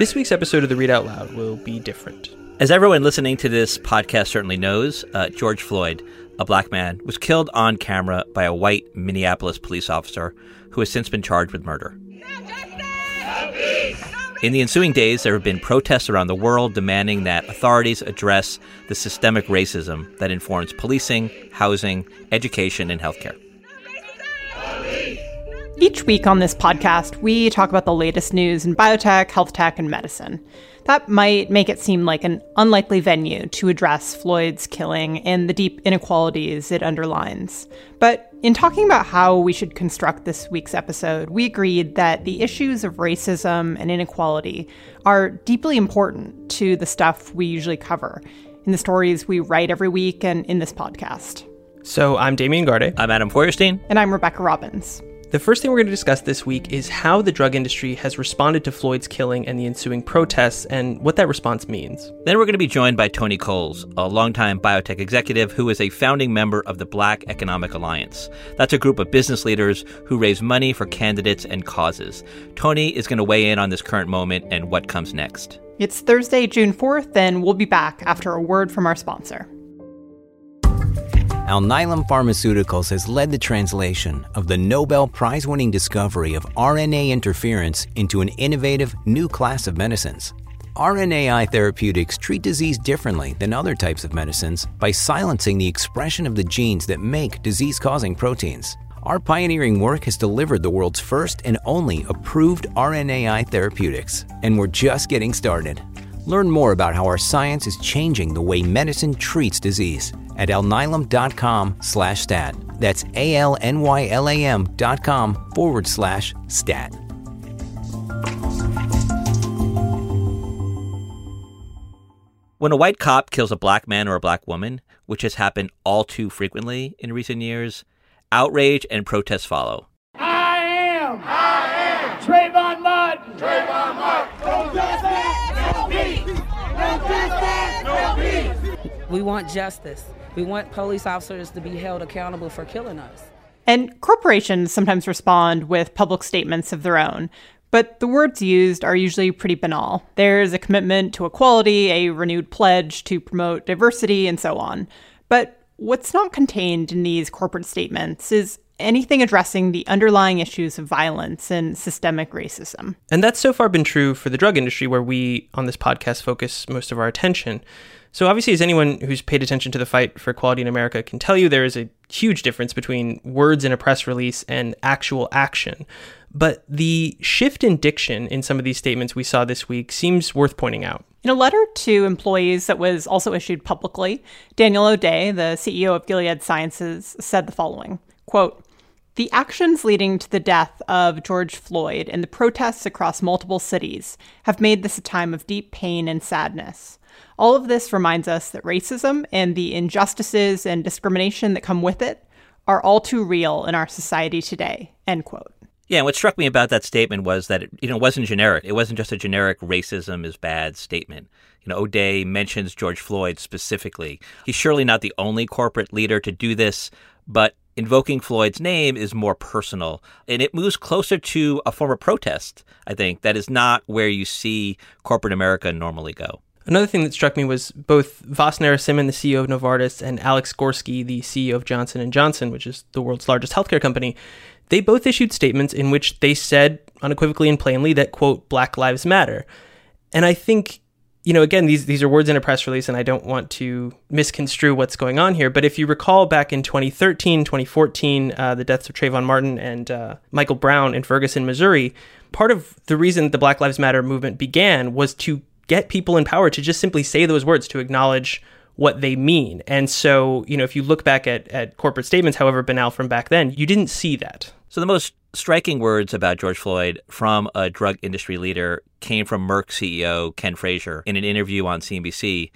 This week's episode of the Read Out Loud will be different. As everyone listening to this podcast certainly knows, uh, George Floyd, a black man, was killed on camera by a white Minneapolis police officer who has since been charged with murder. In the ensuing days, there have been protests around the world demanding that authorities address the systemic racism that informs policing, housing, education, and healthcare. Each week on this podcast, we talk about the latest news in biotech, health tech, and medicine. That might make it seem like an unlikely venue to address Floyd's killing and the deep inequalities it underlines. But in talking about how we should construct this week's episode, we agreed that the issues of racism and inequality are deeply important to the stuff we usually cover in the stories we write every week and in this podcast. So I'm Damian Garde. I'm Adam Feuerstein. And I'm Rebecca Robbins. The first thing we're going to discuss this week is how the drug industry has responded to Floyd's killing and the ensuing protests and what that response means. Then we're going to be joined by Tony Coles, a longtime biotech executive who is a founding member of the Black Economic Alliance. That's a group of business leaders who raise money for candidates and causes. Tony is going to weigh in on this current moment and what comes next. It's Thursday, June 4th, and we'll be back after a word from our sponsor. Alnylam Pharmaceuticals has led the translation of the Nobel Prize winning discovery of RNA interference into an innovative new class of medicines. RNAi therapeutics treat disease differently than other types of medicines by silencing the expression of the genes that make disease causing proteins. Our pioneering work has delivered the world's first and only approved RNAi therapeutics, and we're just getting started. Learn more about how our science is changing the way medicine treats disease at alnylam.com slash stat. That's A-L-N-Y-L-A-M dot com forward slash stat. When a white cop kills a black man or a black woman, which has happened all too frequently in recent years, outrage and protests follow. I am. I am. Trayvon Martin. Trayvon Martin. No justice. No peace. No justice. No peace. We want justice. We want police officers to be held accountable for killing us. And corporations sometimes respond with public statements of their own. But the words used are usually pretty banal. There's a commitment to equality, a renewed pledge to promote diversity, and so on. But what's not contained in these corporate statements is anything addressing the underlying issues of violence and systemic racism. And that's so far been true for the drug industry, where we on this podcast focus most of our attention. So, obviously, as anyone who's paid attention to the fight for equality in America can tell you, there is a huge difference between words in a press release and actual action. But the shift in diction in some of these statements we saw this week seems worth pointing out. In a letter to employees that was also issued publicly, Daniel O'Day, the CEO of Gilead Sciences, said the following quote, the actions leading to the death of George Floyd and the protests across multiple cities have made this a time of deep pain and sadness. All of this reminds us that racism and the injustices and discrimination that come with it are all too real in our society today. End quote. Yeah, what struck me about that statement was that it, you know, wasn't generic. It wasn't just a generic racism is bad statement. You know, O'Day mentions George Floyd specifically. He's surely not the only corporate leader to do this, but invoking Floyd's name is more personal and it moves closer to a form of protest, I think, that is not where you see corporate America normally go. Another thing that struck me was both Vas Narasimhan, the CEO of Novartis, and Alex Gorsky, the CEO of Johnson & Johnson, which is the world's largest healthcare company, they both issued statements in which they said unequivocally and plainly that, quote, Black Lives Matter. And I think, you know, again, these, these are words in a press release, and I don't want to misconstrue what's going on here. But if you recall back in 2013, 2014, uh, the deaths of Trayvon Martin and uh, Michael Brown in Ferguson, Missouri, part of the reason the Black Lives Matter movement began was to get people in power to just simply say those words, to acknowledge what they mean. And so, you know, if you look back at, at corporate statements, however banal from back then, you didn't see that. So the most striking words about George Floyd from a drug industry leader came from Merck CEO Ken Frazier in an interview on CNBC.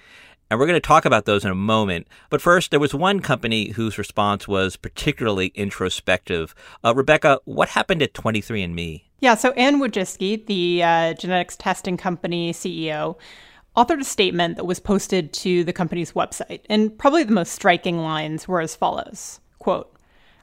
And we're going to talk about those in a moment. But first, there was one company whose response was particularly introspective. Uh, Rebecca, what happened at 23andMe? Yeah, so Anne Wojcicki, the uh, genetics testing company CEO, authored a statement that was posted to the company's website. And probably the most striking lines were as follows quote,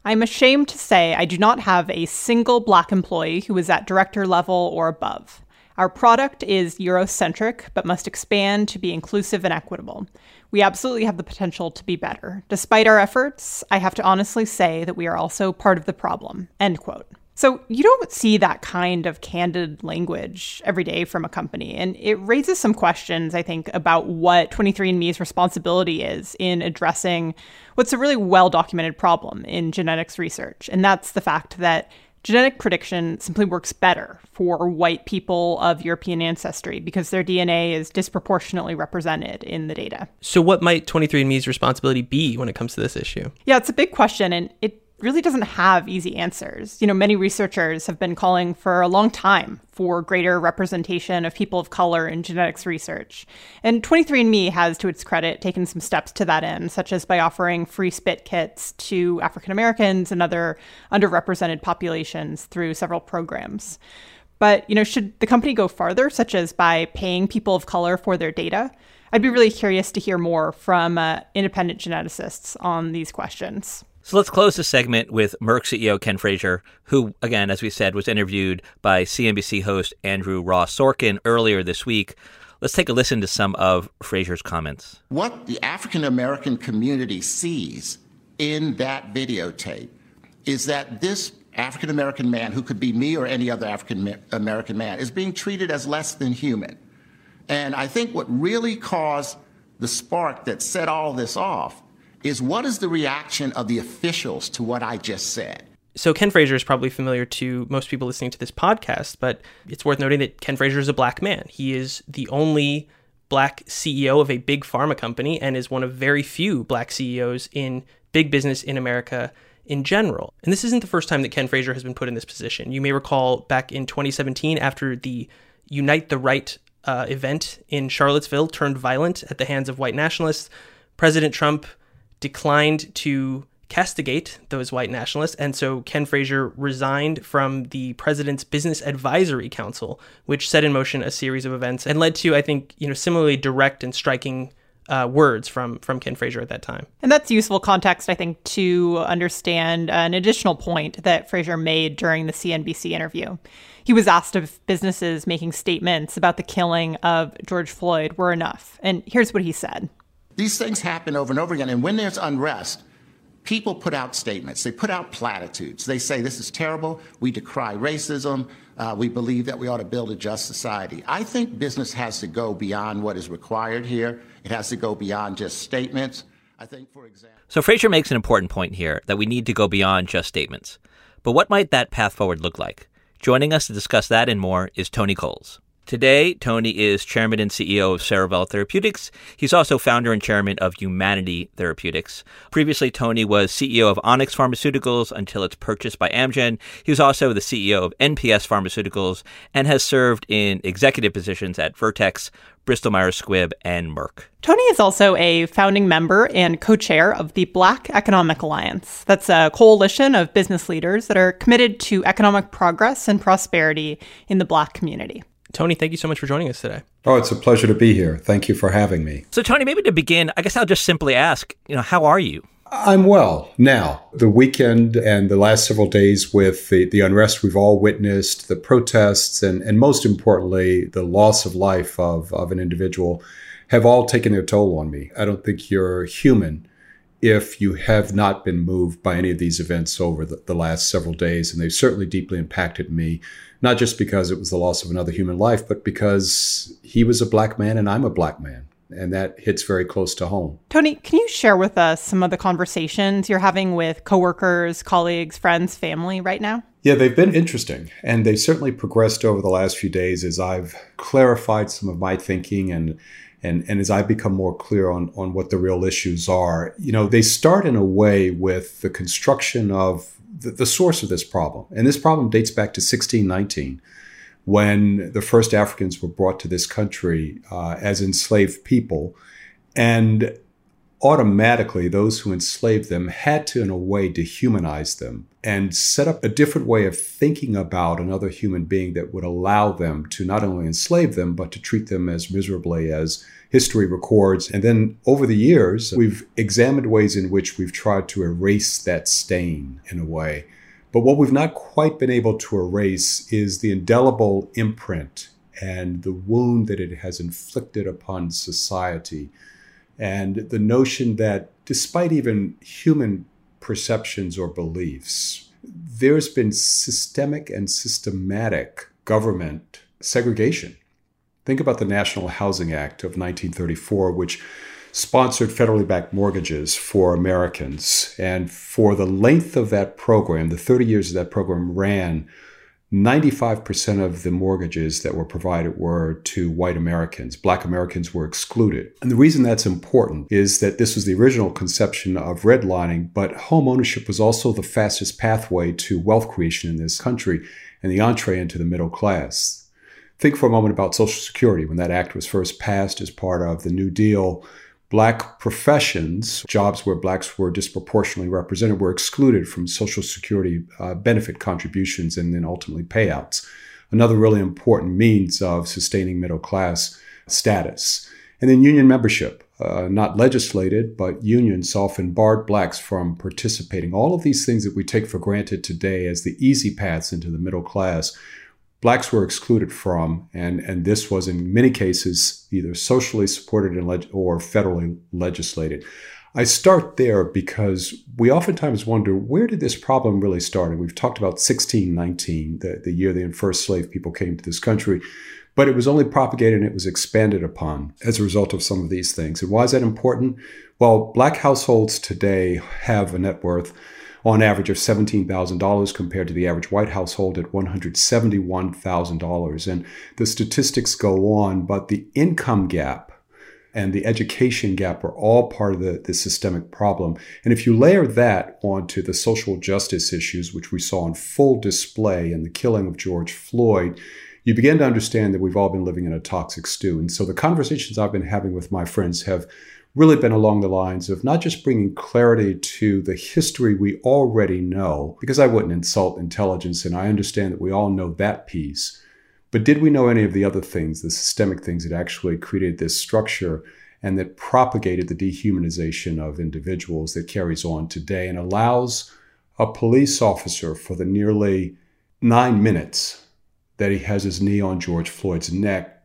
I'm ashamed to say I do not have a single black employee who is at director level or above. Our product is Eurocentric, but must expand to be inclusive and equitable. We absolutely have the potential to be better. Despite our efforts, I have to honestly say that we are also part of the problem. End quote. So you don't see that kind of candid language every day from a company. And it raises some questions, I think, about what 23andMe's responsibility is in addressing what's a really well documented problem in genetics research. And that's the fact that genetic prediction simply works better for white people of European ancestry because their DNA is disproportionately represented in the data. So, what might 23andMe's responsibility be when it comes to this issue? Yeah, it's a big question, and it really doesn't have easy answers. You know, many researchers have been calling for a long time for greater representation of people of color in genetics research. And 23andMe has, to its credit, taken some steps to that end, such as by offering free spit kits to African Americans and other underrepresented populations through several programs. But, you know, should the company go farther, such as by paying people of color for their data? I'd be really curious to hear more from uh, independent geneticists on these questions. So let's close the segment with Merck CEO Ken Frazier, who, again, as we said, was interviewed by CNBC host Andrew Ross Sorkin earlier this week. Let's take a listen to some of Frazier's comments. What the African American community sees in that videotape is that this African American man, who could be me or any other African American man, is being treated as less than human. And I think what really caused the spark that set all this off is what is the reaction of the officials to what I just said? So Ken Frazier is probably familiar to most people listening to this podcast, but it's worth noting that Ken Frazier is a black man. He is the only black CEO of a big pharma company and is one of very few black CEOs in big business in America in general. And this isn't the first time that Ken Frazier has been put in this position. You may recall back in 2017 after the Unite the Right uh, event in Charlottesville turned violent at the hands of white nationalists, President Trump declined to castigate those white nationalists, and so Ken Frazier resigned from the president's Business Advisory Council, which set in motion a series of events and led to, I think, you know, similarly direct and striking uh, words from from Ken Frazier at that time. And that's useful context, I think, to understand an additional point that Frazier made during the CNBC interview. He was asked if businesses making statements about the killing of George Floyd were enough, and here's what he said. These things happen over and over again. And when there's unrest, people put out statements. They put out platitudes. They say, This is terrible. We decry racism. Uh, we believe that we ought to build a just society. I think business has to go beyond what is required here, it has to go beyond just statements. I think, for example. So Frazier makes an important point here that we need to go beyond just statements. But what might that path forward look like? Joining us to discuss that and more is Tony Coles. Today, Tony is chairman and CEO of Cerevel Therapeutics. He's also founder and chairman of Yumanity Therapeutics. Previously, Tony was CEO of Onyx Pharmaceuticals until its purchased by Amgen. He was also the CEO of NPS Pharmaceuticals and has served in executive positions at Vertex, Bristol Myers Squibb, and Merck. Tony is also a founding member and co chair of the Black Economic Alliance. That's a coalition of business leaders that are committed to economic progress and prosperity in the Black community. Tony, thank you so much for joining us today. Oh, it's a pleasure to be here. Thank you for having me. So, Tony, maybe to begin, I guess I'll just simply ask, you know, how are you? I'm well. Now, the weekend and the last several days with the, the unrest we've all witnessed, the protests, and, and most importantly, the loss of life of, of an individual have all taken their toll on me. I don't think you're human if you have not been moved by any of these events over the, the last several days. And they've certainly deeply impacted me not just because it was the loss of another human life, but because he was a black man and I'm a black man. And that hits very close to home. Tony, can you share with us some of the conversations you're having with coworkers, colleagues, friends, family right now? Yeah, they've been interesting. And they've certainly progressed over the last few days as I've clarified some of my thinking and and, and as I become more clear on, on what the real issues are, you know, they start in a way with the construction of the, the source of this problem. And this problem dates back to 1619 when the first Africans were brought to this country uh, as enslaved people. And automatically, those who enslaved them had to, in a way, dehumanize them and set up a different way of thinking about another human being that would allow them to not only enslave them, but to treat them as miserably as history records. And then over the years, we've examined ways in which we've tried to erase that stain in a way. But what we've not quite been able to erase is the indelible imprint and the wound that it has inflicted upon society. And the notion that despite even human perceptions or beliefs, there's been systemic and systematic government segregation. Think about the National Housing Act of 1934, which sponsored federally backed mortgages for Americans. And for the length of that program, the 30 years of that program ran, 95% of the mortgages that were provided were to white Americans. Black Americans were excluded. And the reason that's important is that this was the original conception of redlining, but home ownership was also the fastest pathway to wealth creation in this country and the entree into the middle class. Think for a moment about Social Security when that act was first passed as part of the New Deal Black professions, jobs where blacks were disproportionately represented, were excluded from Social Security uh, benefit contributions and then ultimately payouts. Another really important means of sustaining middle class status. And then union membership, uh, not legislated, but unions often barred blacks from participating. All of these things that we take for granted today as the easy paths into the middle class blacks were excluded from, and, and this was in many cases either socially supported or federally legislated. I start there because we oftentimes wonder where did this problem really start? And we've talked about 1619, the, the year the first slave people came to this country, but it was only propagated and it was expanded upon as a result of some of these things. And why is that important? Well, black households today have a net worth on average of $17,000 compared to the average white household at $171,000. And the statistics go on, but the income gap and the education gap are all part of the, the systemic problem. And if you layer that onto the social justice issues, which we saw on full display in the killing of George Floyd, you begin to understand that we've all been living in a toxic stew. And so the conversations I've been having with my friends have really been along the lines of not just bringing clarity to the history we already know, because I wouldn't insult intelligence and I understand that we all know that piece. But did we know any of the other things, the systemic things that actually created this structure and that propagated the dehumanization of individuals that carries on today and allows a police officer for the nearly nine minutes that he has his knee on George Floyd's neck,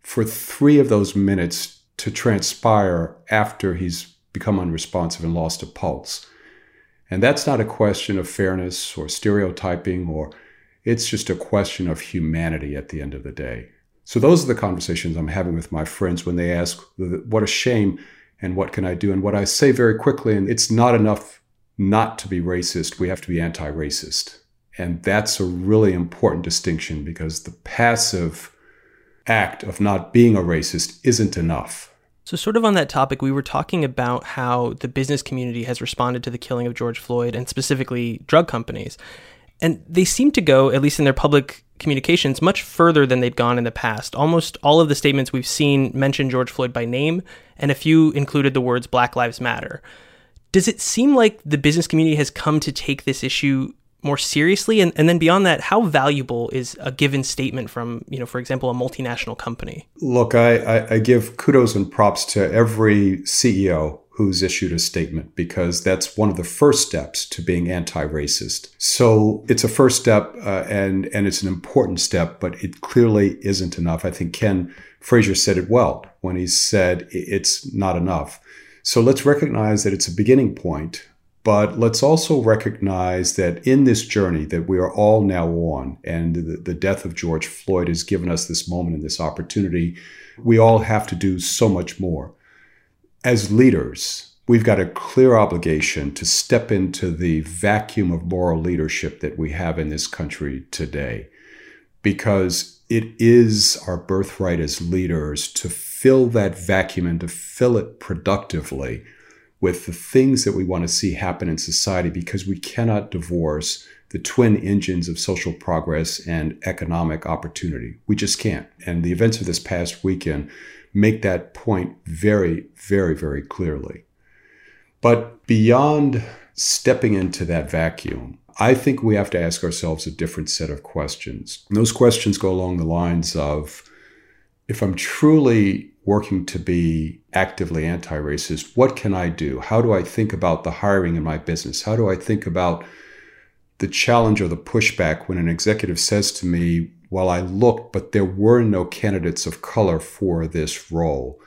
for three of those minutes to transpire after he's become unresponsive and lost a pulse. And that's not a question of fairness or stereotyping, or it's just a question of humanity at the end of the day. So, those are the conversations I'm having with my friends when they ask, What a shame, and what can I do? And what I say very quickly, and it's not enough not to be racist, we have to be anti racist. And that's a really important distinction because the passive act of not being a racist isn't enough. So, sort of on that topic, we were talking about how the business community has responded to the killing of George Floyd and specifically drug companies. And they seem to go, at least in their public communications, much further than they'd gone in the past. Almost all of the statements we've seen mention George Floyd by name, and a few included the words Black Lives Matter. Does it seem like the business community has come to take this issue more seriously? And, and then beyond that, how valuable is a given statement from, you know, for example, a multinational company? Look, I, I, I give kudos and props to every CEO who's issued a statement because that's one of the first steps to being anti-racist. So it's a first step uh, and and it's an important step, but it clearly isn't enough. I think Ken Frazier said it well when he said it's not enough. So let's recognize that it's a beginning point but let's also recognize that in this journey that we are all now on, and the, the, death of George Floyd has given us this moment and this opportunity, we all have to do so much more. As leaders, we've got a clear obligation to step into the vacuum of moral leadership that we have in this country today, because it is our birthright as leaders to fill that vacuum and to fill it productively with the things that we want to see happen in society because we cannot divorce the twin engines of social progress and economic opportunity. We just can't. And the events of this past weekend make that point very, very, very clearly. But beyond stepping into that vacuum, I think we have to ask ourselves a different set of questions. And those questions go along the lines of if I'm truly working to be actively anti racist, what can I do? How do I think about the hiring in my business? How do I think about the challenge or the pushback when an executive says to me, while I looked, but there were no candidates of color for this role.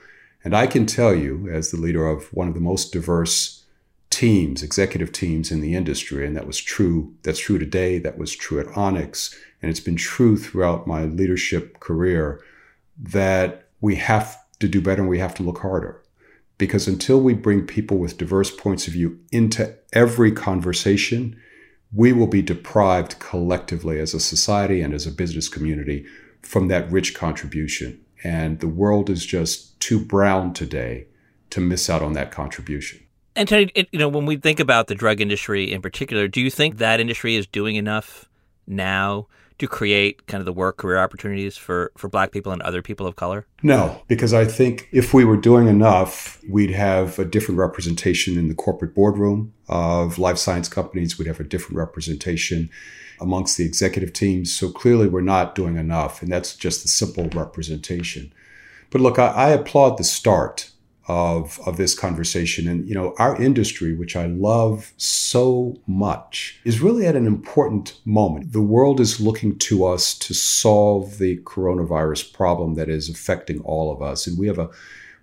And I can tell you, as the leader of one of the most diverse teams, executive teams in the industry, and that was true, that's true today, that was true at Onyx, and it's been true throughout my leadership career, that we have to do better and we have to look harder. Because until we bring people with diverse points of view into every conversation, we will be deprived collectively as a society and as a business community from that rich contribution. And the world is just too brown today to miss out on that contribution. And Tony, you know, when we think about the drug industry in particular, do you think that industry is doing enough now to create kind of the work career opportunities for, for black people and other people of color? No, because I think if we were doing enough, we'd have a different representation in the corporate boardroom of life science companies. We'd have a different representation amongst the executive teams. So clearly, we're not doing enough. And that's just the simple representation. But look, I, I applaud the start of of this conversation. And you know our industry which i love so much is really at an important moment. The world is looking to us to solve the coronavirus problem that is affecting all of us. And we have a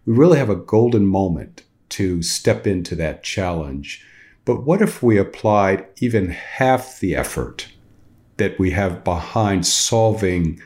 we really have a golden moment to step into that challenge. But what if we applied even half the effort that we have behind solving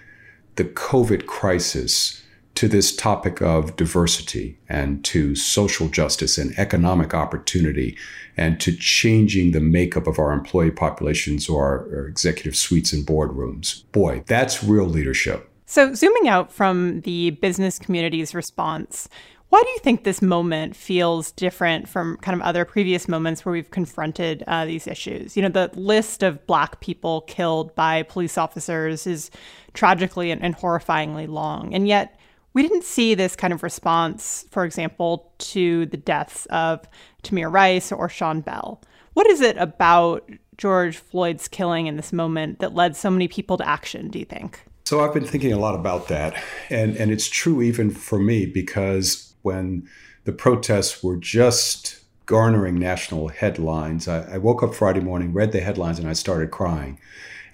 the covid crisis to this topic of diversity and to social justice and economic opportunity and to changing the makeup of our employee populations or our, executive suites and boardrooms. Boy, that's real leadership. So, zooming out from the business community's response, why do you think this moment feels different from kind of other previous moments where we've confronted uh, these issues? You know, the list of Black people killed by police officers is tragically and, and horrifyingly long. And yet, we didn't see this kind of response, for example, to the deaths of Tamir Rice or Sean Bell. What is it about George Floyd's killing in this moment that led so many people to action, do you think? So I've been thinking a lot about that. And, and it's true even for me because when the protests were just garnering national headlines, I, I woke up Friday morning, read the headlines, and I started crying.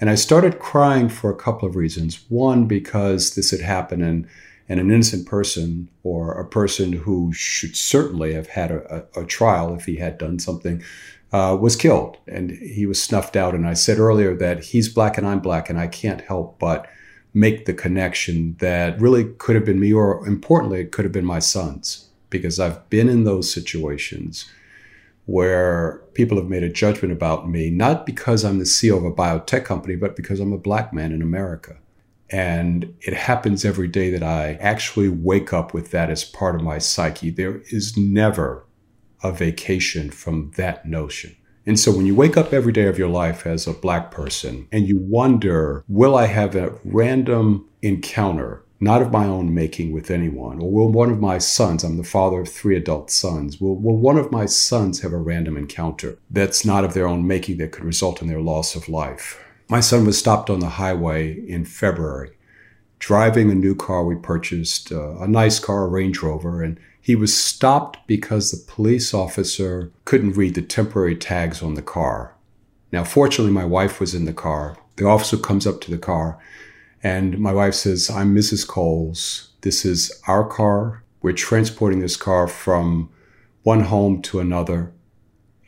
And I started crying for a couple of reasons. One, because this had happened and and an innocent person or a person who should certainly have had a, a, a trial if he had done something uh, was killed and he was snuffed out. And I said earlier that he's black and I'm black, and I can't help but make the connection that really could have been me, or importantly, it could have been my sons, because I've been in those situations where people have made a judgment about me, not because I'm the CEO of a biotech company, but because I'm a black man in America. And it happens every day that I actually wake up with that as part of my psyche. There is never a vacation from that notion. And so when you wake up every day of your life as a black person and you wonder, will I have a random encounter, not of my own making with anyone? Or will one of my sons, I'm the father of three adult sons, will, will one of my sons have a random encounter that's not of their own making that could result in their loss of life? My son was stopped on the highway in February, driving a new car we purchased, uh, a nice car, a Range Rover, and he was stopped because the police officer couldn't read the temporary tags on the car. Now, fortunately, my wife was in the car. The officer comes up to the car, and my wife says, I'm Mrs. Coles. This is our car. We're transporting this car from one home to another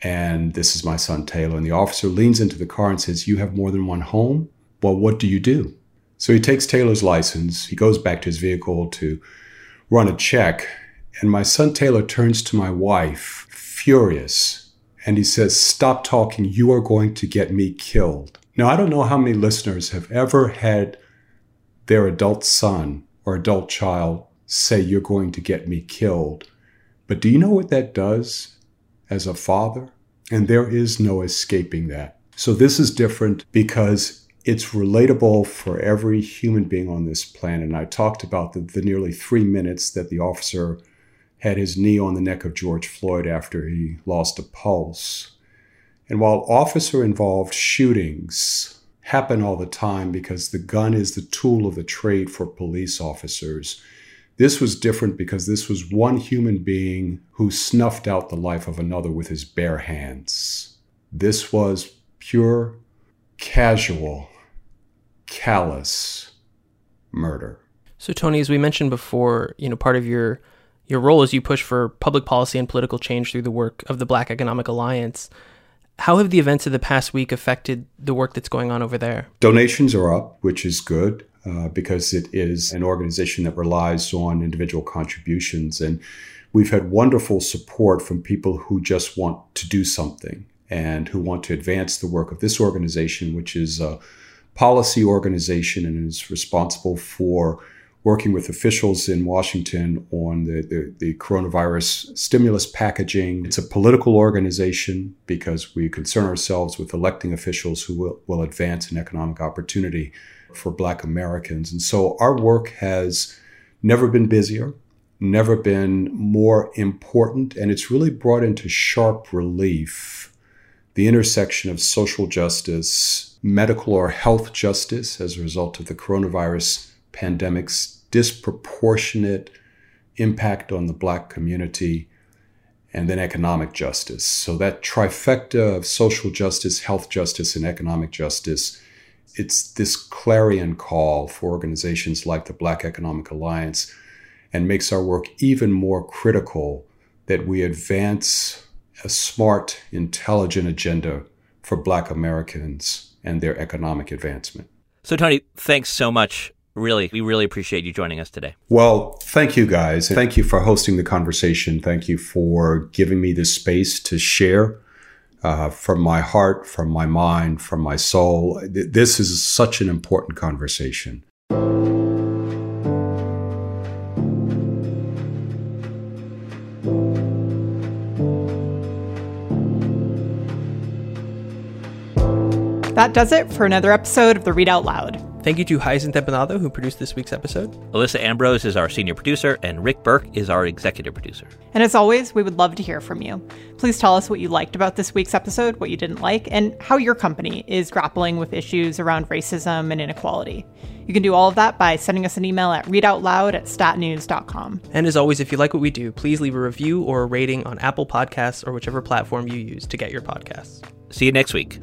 and this is my son Taylor. And the officer leans into the car and says, You have more than one home? Well, what do you do? So he takes Taylor's license, he goes back to his vehicle to run a check, and my son Taylor turns to my wife, furious, and he says, Stop talking, you are going to get me killed. Now, I don't know how many listeners have ever had their adult son or adult child say, You're going to get me killed. But do you know what that does as a father? And there is no escaping that. So this is different because it's relatable for every human being on this planet. And I talked about the, the nearly three minutes that the officer had his knee on the neck of George Floyd after he lost a pulse. And while officer involved shootings happen all the time because the gun is the tool of the trade for police officers, this was different because this was one human being who snuffed out the life of another with his bare hands. This was pure, casual, callous murder. So Tony, as we mentioned before, you know, part of your your role is you push for public policy and political change through the work of the Black Economic Alliance. How have the events of the past week affected the work that's going on over there? Donations are up, which is good uh, because it is an organization that relies on individual contributions. And we've had wonderful support from people who just want to do something and who want to advance the work of this organization, which is a policy organization and is responsible for working with officials in Washington on the, the, the, coronavirus stimulus packaging. It's a political organization because we concern ourselves with electing officials who will, will advance an economic opportunity for Black Americans. And so our work has never been busier, never been more important, and it's really brought into sharp relief the intersection of social justice, medical or health justice as a result of the coronavirus pandemic's disproportionate impact on the Black community, and then economic justice. So that trifecta of social justice, health justice, and economic justice, it's this clarion call for organizations like the Black Economic Alliance and makes our work even more critical that we advance a smart, intelligent agenda for Black Americans and their economic advancement. So, Tony, thanks so much. Really, we really appreciate you joining us today. Well, thank you guys. Thank you for hosting the conversation. Thank you for giving me the space to share uh, from my heart, from my mind, from my soul. This is such an important conversation. That does it for another episode of the Read Out Loud. Thank you to Hyacinth Empinado, who produced this week's episode. Alissa Ambrose is our senior producer, and Rick Berke is our executive producer. And as always, we would love to hear from you. Please tell us what you liked about this week's episode, what you didn't like, and how your company is grappling with issues around racism and inequality. You can do all of that by sending us an email at readoutloud at statnews.com. And as always, if you like what we do, please leave a review or a rating on Apple Podcasts or whichever platform you use to get your podcasts. See you next week.